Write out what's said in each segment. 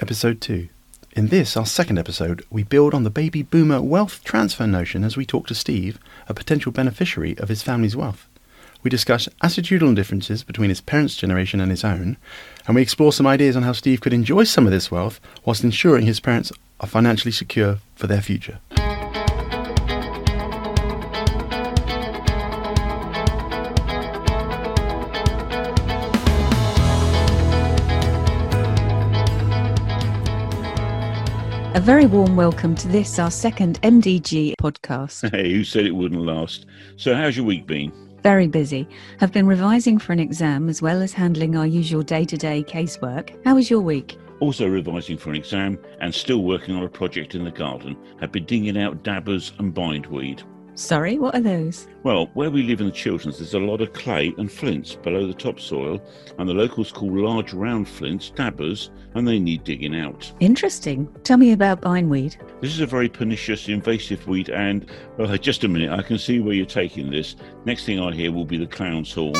Episode 2. In this, our second episode, we build on the baby boomer wealth transfer notion as we talk to Steve, a potential beneficiary of his family's wealth. We discuss attitudinal differences between his parents' generation and his own, and we explore some ideas on how Steve could enjoy some of this wealth whilst ensuring his parents are financially secure for their future. A very warm welcome to this, our second MDG podcast. Hey, who said it wouldn't last? So, how's your week been? Very busy. Have been revising for an exam as well as handling our usual day to day casework. How was your week? Also revising for an exam and still working on a project in the garden. Have been digging out dabbers and bindweed. Sorry, what are those? Well, where we live in the Chilterns, there's a lot of clay and flints below the topsoil, and the locals call large round flints dabbers, and they need digging out. Interesting. Tell me about bindweed. This is a very pernicious, invasive weed, and well, just a minute, I can see where you're taking this. Next thing I hear will be the clown's horn.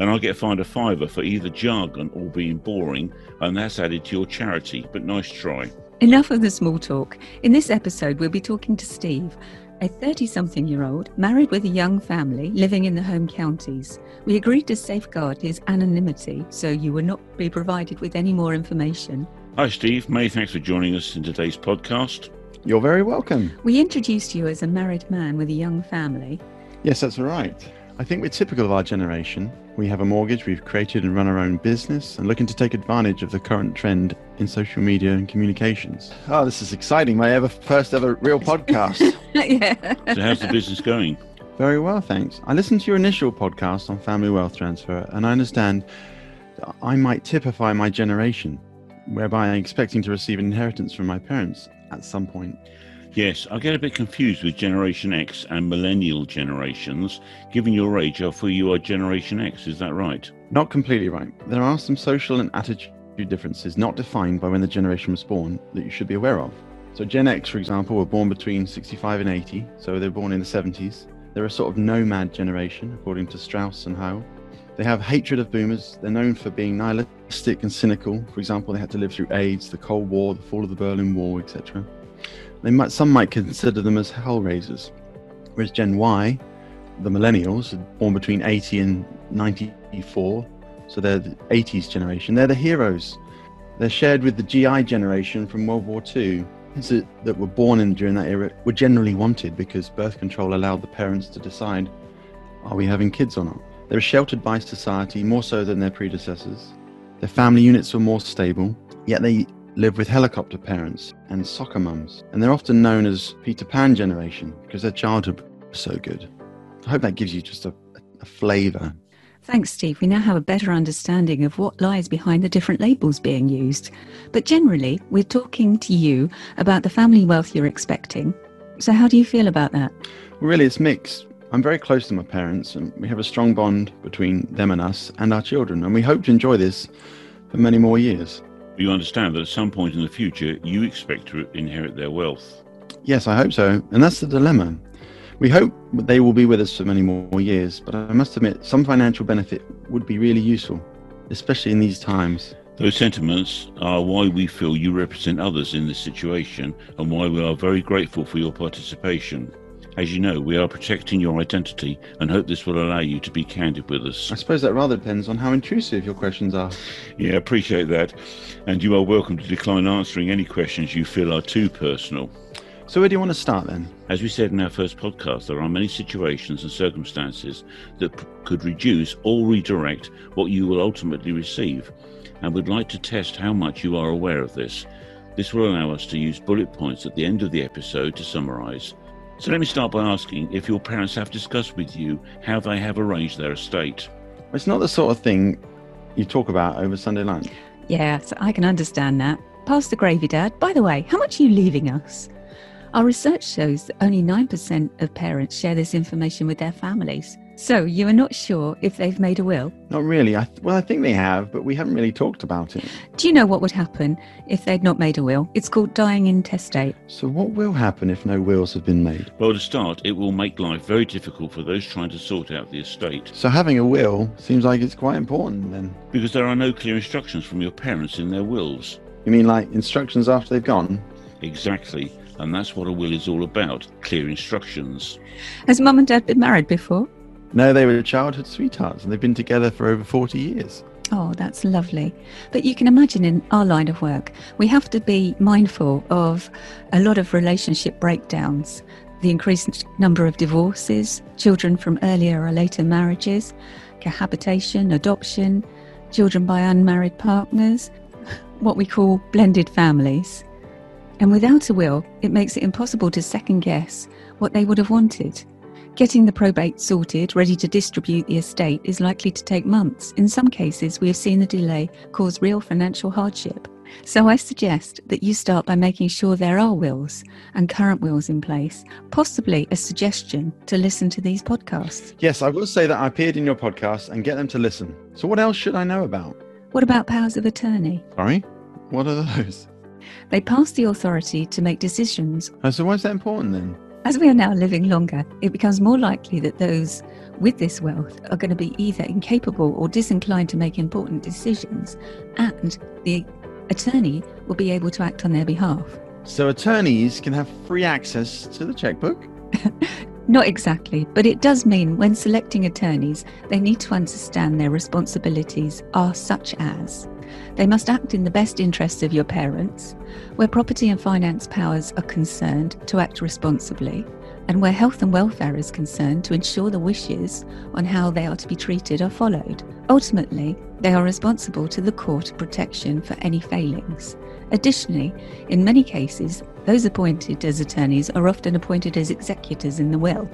And I'll get fined a fiver for either jargon or being boring, and that's added to your charity, but nice try. Enough of the small talk. In this episode, we'll be talking to Steve, a 30 something year old, married with a young family, living in the home counties. We agreed to safeguard his anonymity, so you will not be provided with any more information. Hi, Steve. Many thanks for joining us in today's podcast. You're very welcome. We introduced you as a married man with a young family. Yes, that's right. I think we're typical of our generation. We have a mortgage, we've created and run our own business, and looking to take advantage of the current trend in social media and communications. Oh, this is exciting. My ever first ever real podcast. yeah. So, how's the business going? Very well, thanks. I listened to your initial podcast on family wealth transfer, and I understand that I might typify my generation, whereby I'm expecting to receive an inheritance from my parents at some point. Yes, I get a bit confused with Generation X and Millennial generations. Given your age, I feel you are Generation X, is that right? Not completely right. There are some social and attitude differences not defined by when the generation was born that you should be aware of. So, Gen X, for example, were born between 65 and 80, so they were born in the 70s. They're a sort of nomad generation, according to Strauss and Howe. They have hatred of boomers. They're known for being nihilistic and cynical. For example, they had to live through AIDS, the Cold War, the fall of the Berlin Wall, etc. They might, some might consider them as hellraisers. Whereas Gen Y, the millennials, born between 80 and 94, so they're the 80s generation, they're the heroes. They're shared with the GI generation from World War II. So that were born in during that era were generally wanted because birth control allowed the parents to decide are we having kids or not. They were sheltered by society more so than their predecessors. Their family units were more stable, yet they live with helicopter parents and soccer mums. And they're often known as Peter Pan generation because their childhood was so good. I hope that gives you just a, a flavour. Thanks, Steve. We now have a better understanding of what lies behind the different labels being used. But generally, we're talking to you about the family wealth you're expecting. So, how do you feel about that? Really, it's mixed. I'm very close to my parents, and we have a strong bond between them and us and our children, and we hope to enjoy this for many more years. You understand that at some point in the future, you expect to inherit their wealth. Yes, I hope so, and that's the dilemma. We hope they will be with us for many more years, but I must admit, some financial benefit would be really useful, especially in these times. Those sentiments are why we feel you represent others in this situation and why we are very grateful for your participation. As you know, we are protecting your identity and hope this will allow you to be candid with us. I suppose that rather depends on how intrusive your questions are. Yeah, I appreciate that. And you are welcome to decline answering any questions you feel are too personal. So, where do you want to start then? As we said in our first podcast, there are many situations and circumstances that p- could reduce or redirect what you will ultimately receive, and we'd like to test how much you are aware of this. This will allow us to use bullet points at the end of the episode to summarise. So let me start by asking if your parents have discussed with you how they have arranged their estate. It's not the sort of thing you talk about over Sunday lunch. Yes, I can understand that. Pass the gravy, Dad. By the way, how much are you leaving us? Our research shows that only 9% of parents share this information with their families. So you are not sure if they've made a will? Not really. I th- well, I think they have, but we haven't really talked about it. Do you know what would happen if they'd not made a will? It's called dying intestate. So, what will happen if no wills have been made? Well, to start, it will make life very difficult for those trying to sort out the estate. So, having a will seems like it's quite important then. Because there are no clear instructions from your parents in their wills. You mean like instructions after they've gone? Exactly. And that's what a will is all about clear instructions. Has mum and dad been married before? No, they were childhood sweethearts and they've been together for over 40 years. Oh, that's lovely. But you can imagine in our line of work, we have to be mindful of a lot of relationship breakdowns, the increased number of divorces, children from earlier or later marriages, cohabitation, adoption, children by unmarried partners, what we call blended families. And without a will, it makes it impossible to second guess what they would have wanted. Getting the probate sorted, ready to distribute the estate, is likely to take months. In some cases, we have seen the delay cause real financial hardship. So I suggest that you start by making sure there are wills and current wills in place, possibly a suggestion to listen to these podcasts. Yes, I will say that I appeared in your podcast and get them to listen. So, what else should I know about? What about powers of attorney? Sorry? What are those? They pass the authority to make decisions Oh, so, why is that important then? As we are now living longer, it becomes more likely that those with this wealth are going to be either incapable or disinclined to make important decisions, and the attorney will be able to act on their behalf. So, attorneys can have free access to the checkbook? Not exactly, but it does mean when selecting attorneys, they need to understand their responsibilities are such as they must act in the best interests of your parents, where property and finance powers are concerned, to act responsibly, and where health and welfare is concerned, to ensure the wishes on how they are to be treated are followed. Ultimately, they are responsible to the court of protection for any failings. Additionally, in many cases, those appointed as attorneys are often appointed as executors in the will.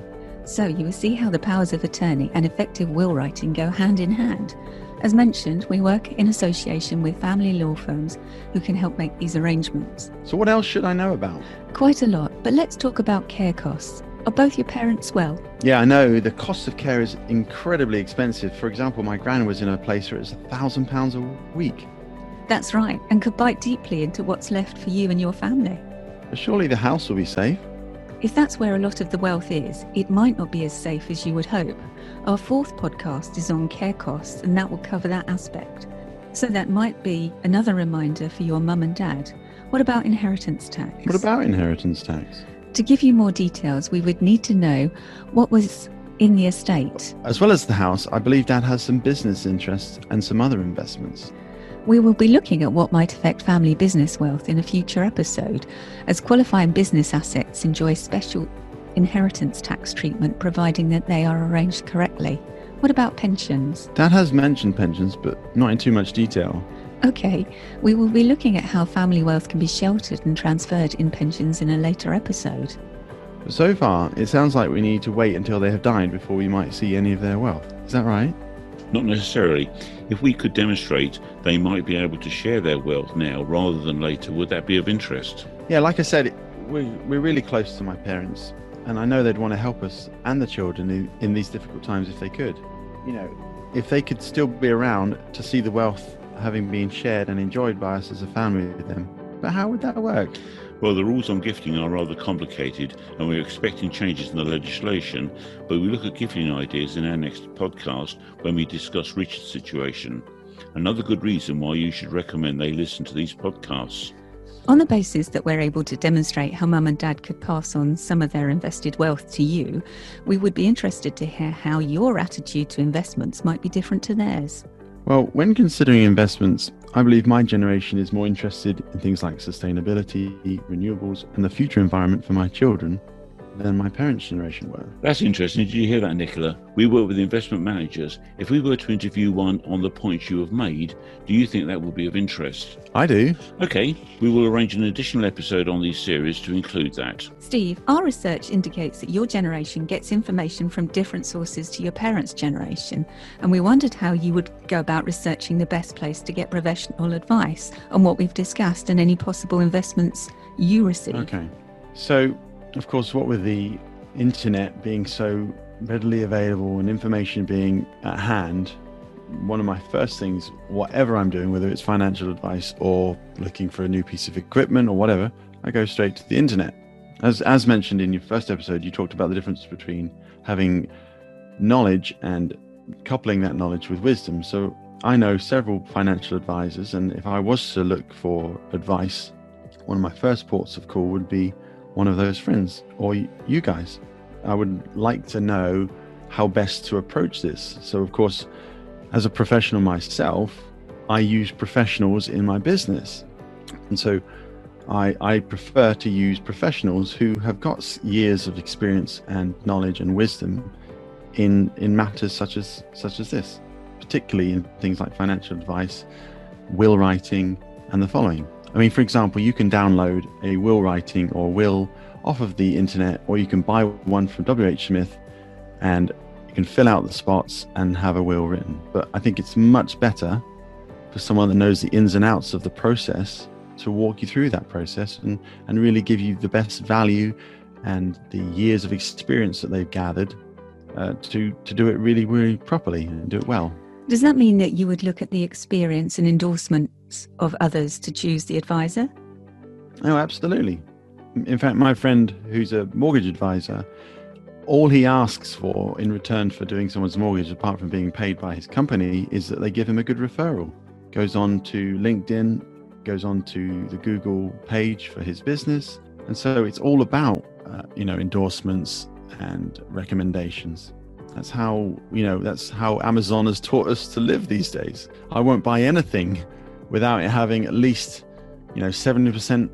So you will see how the powers of attorney and effective will writing go hand in hand. As mentioned, we work in association with family law firms who can help make these arrangements. So, what else should I know about? Quite a lot, but let's talk about care costs. Are both your parents well? Yeah, I know the cost of care is incredibly expensive. For example, my gran was in a place where it's a thousand pounds a week. That's right, and could bite deeply into what's left for you and your family. But surely the house will be safe. If that's where a lot of the wealth is, it might not be as safe as you would hope. Our fourth podcast is on care costs, and that will cover that aspect. So that might be another reminder for your mum and dad. What about inheritance tax? What about inheritance tax? To give you more details, we would need to know what was in the estate. As well as the house, I believe Dad has some business interests and some other investments. We will be looking at what might affect family business wealth in a future episode, as qualifying business assets enjoy special inheritance tax treatment providing that they are arranged correctly. What about pensions? Dad has mentioned pensions, but not in too much detail. Okay, we will be looking at how family wealth can be sheltered and transferred in pensions in a later episode. But so far, it sounds like we need to wait until they have died before we might see any of their wealth. Is that right? Not necessarily. If we could demonstrate they might be able to share their wealth now rather than later, would that be of interest? Yeah, like I said, we're, we're really close to my parents, and I know they'd want to help us and the children in, in these difficult times if they could. You know, if they could still be around to see the wealth having been shared and enjoyed by us as a family with them. But how would that work? Well, the rules on gifting are rather complicated, and we're expecting changes in the legislation, but we look at gifting ideas in our next podcast when we discuss Richard's situation. Another good reason why you should recommend they listen to these podcasts. On the basis that we're able to demonstrate how mum and dad could pass on some of their invested wealth to you, we would be interested to hear how your attitude to investments might be different to theirs. Well, when considering investments, I believe my generation is more interested in things like sustainability, renewables, and the future environment for my children than my parents' generation were. That's interesting. Did you hear that, Nicola? We work with investment managers. If we were to interview one on the points you have made, do you think that would be of interest? I do. Okay, we will arrange an additional episode on these series to include that. Steve, our research indicates that your generation gets information from different sources to your parents' generation, and we wondered how you would go about researching the best place to get professional advice on what we've discussed and any possible investments you receive. Okay. So, of course, what with the internet being so readily available and information being at hand, one of my first things, whatever I'm doing, whether it's financial advice or looking for a new piece of equipment or whatever, I go straight to the internet. As, as mentioned in your first episode, you talked about the difference between having knowledge and coupling that knowledge with wisdom. So I know several financial advisors, and if I was to look for advice, one of my first ports of call would be one of those friends or you guys. I would like to know how best to approach this. So, of course, as a professional myself, I use professionals in my business. And so I, I prefer to use professionals who have got years of experience and knowledge and wisdom in, in matters such as such as this, particularly in things like financial advice, will writing, and the following. I mean, for example, you can download a will writing or will off of the internet, or you can buy one from WH Smith and you can fill out the spots and have a will written. But I think it's much better for someone that knows the ins and outs of the process to walk you through that process and, and really give you the best value and the years of experience that they've gathered uh, to, to do it really, really properly and do it well. Does that mean that you would look at the experience and endorsements of others to choose the advisor? Oh, absolutely. In fact, my friend who's a mortgage advisor, all he asks for in return for doing someone's mortgage, apart from being paid by his company, is that they give him a good referral. Goes on to LinkedIn, goes on to the Google page for his business. And so it's all about, uh, you know, endorsements and recommendations. That's how, you know, that's how Amazon has taught us to live these days. I won't buy anything without it having at least, you know, 70%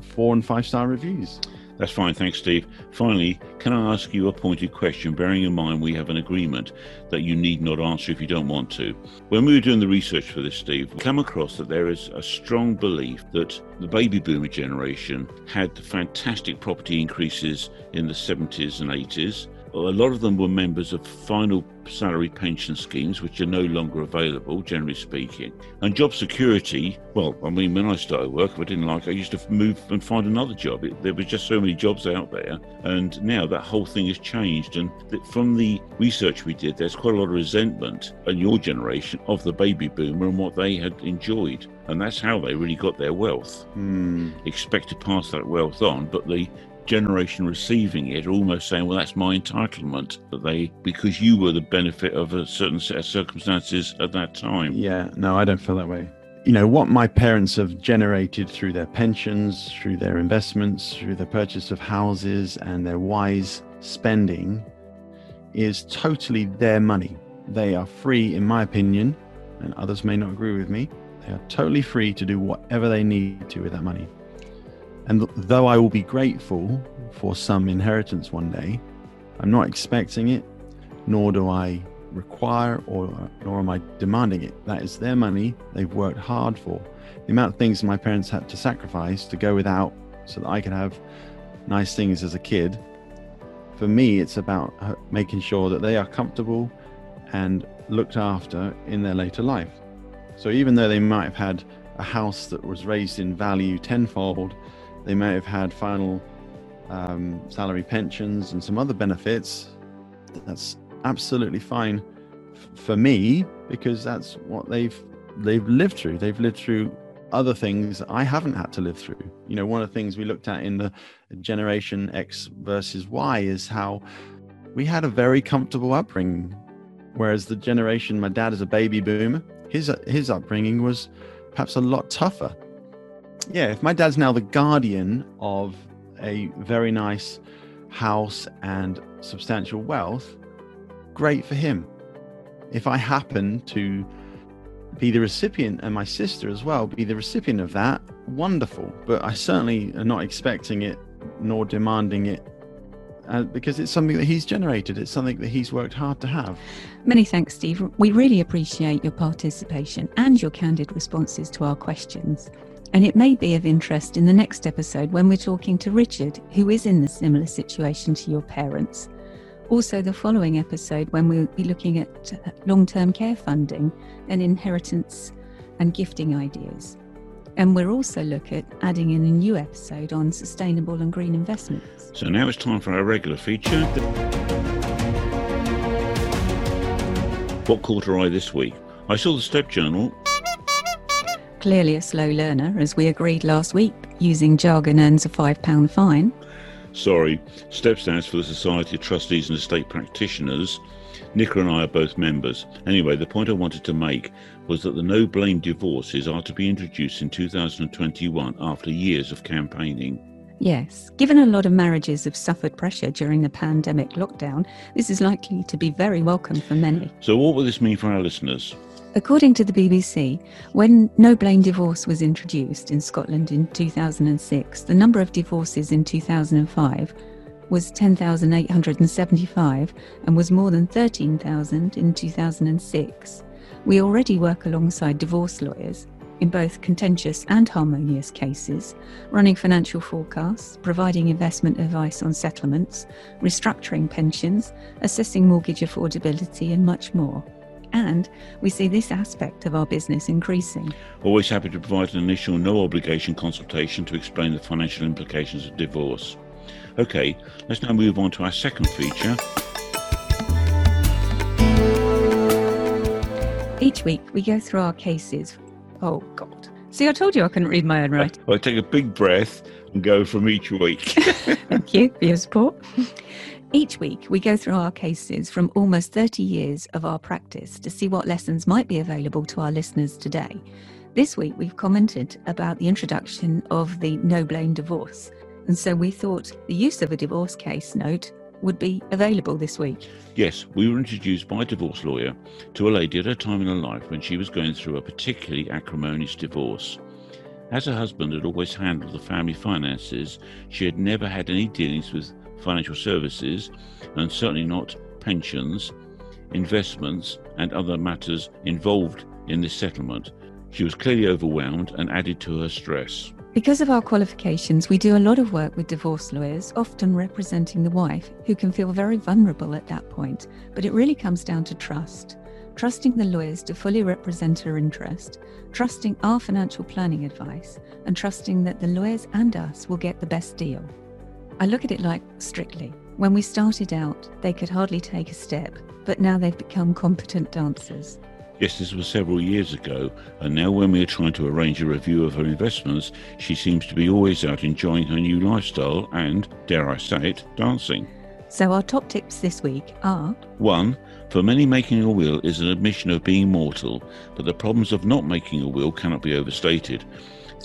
four and five star reviews. That's fine, thanks, Steve. Finally, can I ask you a pointed question, bearing in mind we have an agreement that you need not answer if you don't want to? When we were doing the research for this, Steve, we came across that there is a strong belief that the baby boomer generation had the fantastic property increases in the 70s and 80s, a lot of them were members of final salary pension schemes, which are no longer available, generally speaking. And job security, well, I mean, when I started work, if I didn't like it, I used to move and find another job. It, there was just so many jobs out there. And now that whole thing has changed. And from the research we did, there's quite a lot of resentment in your generation of the baby boomer and what they had enjoyed. And that's how they really got their wealth. Hmm. Expect to pass that wealth on, but the generation receiving it almost saying, well, that's my entitlement that they, because you were the benefit of a certain set of circumstances at that time. Yeah, no, I don't feel that way. You know, what my parents have generated through their pensions, through their investments, through the purchase of houses and their wise spending is totally their money. They are free, in my opinion, and others may not agree with me. They are totally free to do whatever they need to with that money. And though I will be grateful for some inheritance one day, I'm not expecting it, nor do I require or nor am I demanding it. That is their money they've worked hard for. The amount of things my parents had to sacrifice to go without so that I could have nice things as a kid. For me, it's about uh, making sure that they are comfortable and looked after in their later life. So even though they might have had a house that was raised in value tenfold they may have had final um, salary pensions and some other benefits. That's absolutely fine for me because that's what they've they've lived through. They've lived through other things I haven't had to live through. You know, one of the things we looked at in the generation X versus Y is how we had a very comfortable upbringing, whereas the generation my dad is a baby boomer. His his upbringing was perhaps a lot tougher yeah, if my dad's now the guardian of a very nice house and substantial wealth, great for him. If I happen to be the recipient and my sister as well be the recipient of that, wonderful. But I certainly am not expecting it nor demanding it uh, because it's something that he's generated. It's something that he's worked hard to have. Many thanks, Steve. We really appreciate your participation and your candid responses to our questions. And it may be of interest in the next episode when we're talking to Richard, who is in a similar situation to your parents. Also, the following episode when we'll be looking at long term care funding and inheritance and gifting ideas. And we'll also look at adding in a new episode on sustainable and green investments. So now it's time for our regular feature. What caught our eye this week? I saw the Step Journal. Clearly a slow learner, as we agreed last week, using jargon earns a £5 fine. Sorry, STEP stands for the Society of Trustees and Estate Practitioners. Nicola and I are both members. Anyway, the point I wanted to make was that the no blame divorces are to be introduced in 2021 after years of campaigning. Yes, given a lot of marriages have suffered pressure during the pandemic lockdown, this is likely to be very welcome for many. So, what will this mean for our listeners? According to the BBC, when no blame divorce was introduced in Scotland in 2006, the number of divorces in 2005 was 10,875 and was more than 13,000 in 2006. We already work alongside divorce lawyers in both contentious and harmonious cases, running financial forecasts, providing investment advice on settlements, restructuring pensions, assessing mortgage affordability, and much more. And we see this aspect of our business increasing. Always happy to provide an initial no obligation consultation to explain the financial implications of divorce. Okay, let's now move on to our second feature. Each week we go through our cases. Oh, God. See, I told you I couldn't read my own writing. I take a big breath and go from each week. Thank you for your support. Each week, we go through our cases from almost 30 years of our practice to see what lessons might be available to our listeners today. This week, we've commented about the introduction of the no blame divorce. And so we thought the use of a divorce case note would be available this week. Yes, we were introduced by a divorce lawyer to a lady at a time in her life when she was going through a particularly acrimonious divorce. As her husband had always handled the family finances, she had never had any dealings with financial services and certainly not pensions, investments, and other matters involved in this settlement. She was clearly overwhelmed and added to her stress. Because of our qualifications, we do a lot of work with divorce lawyers, often representing the wife, who can feel very vulnerable at that point. But it really comes down to trust. Trusting the lawyers to fully represent her interest, trusting our financial planning advice, and trusting that the lawyers and us will get the best deal. I look at it like strictly. When we started out, they could hardly take a step, but now they've become competent dancers. Yes, this was several years ago, and now when we are trying to arrange a review of her investments, she seems to be always out enjoying her new lifestyle and, dare I say it, dancing. So, our top tips this week are 1. For many, making a will is an admission of being mortal, but the problems of not making a will cannot be overstated.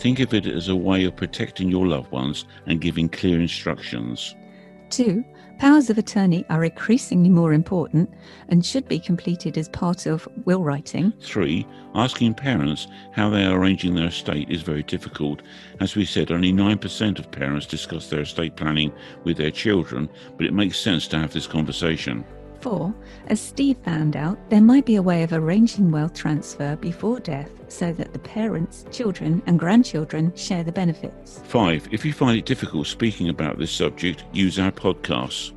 Think of it as a way of protecting your loved ones and giving clear instructions. 2. Powers of attorney are increasingly more important and should be completed as part of will writing. 3. Asking parents how they are arranging their estate is very difficult. As we said, only 9% of parents discuss their estate planning with their children, but it makes sense to have this conversation. 4. As Steve found out, there might be a way of arranging wealth transfer before death so that the parents, children, and grandchildren share the benefits. 5. If you find it difficult speaking about this subject, use our podcasts.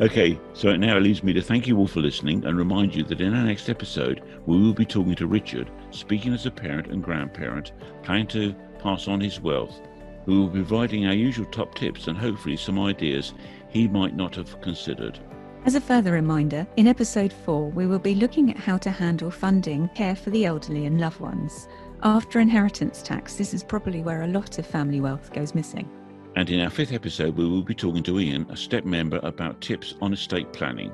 Okay, so it now leaves me to thank you all for listening and remind you that in our next episode, we will be talking to Richard, speaking as a parent and grandparent, planning to pass on his wealth, who will be providing our usual top tips and hopefully some ideas he might not have considered. As a further reminder, in episode 4, we will be looking at how to handle funding care for the elderly and loved ones. After inheritance tax, this is probably where a lot of family wealth goes missing. And in our fifth episode, we will be talking to Ian, a step member, about tips on estate planning.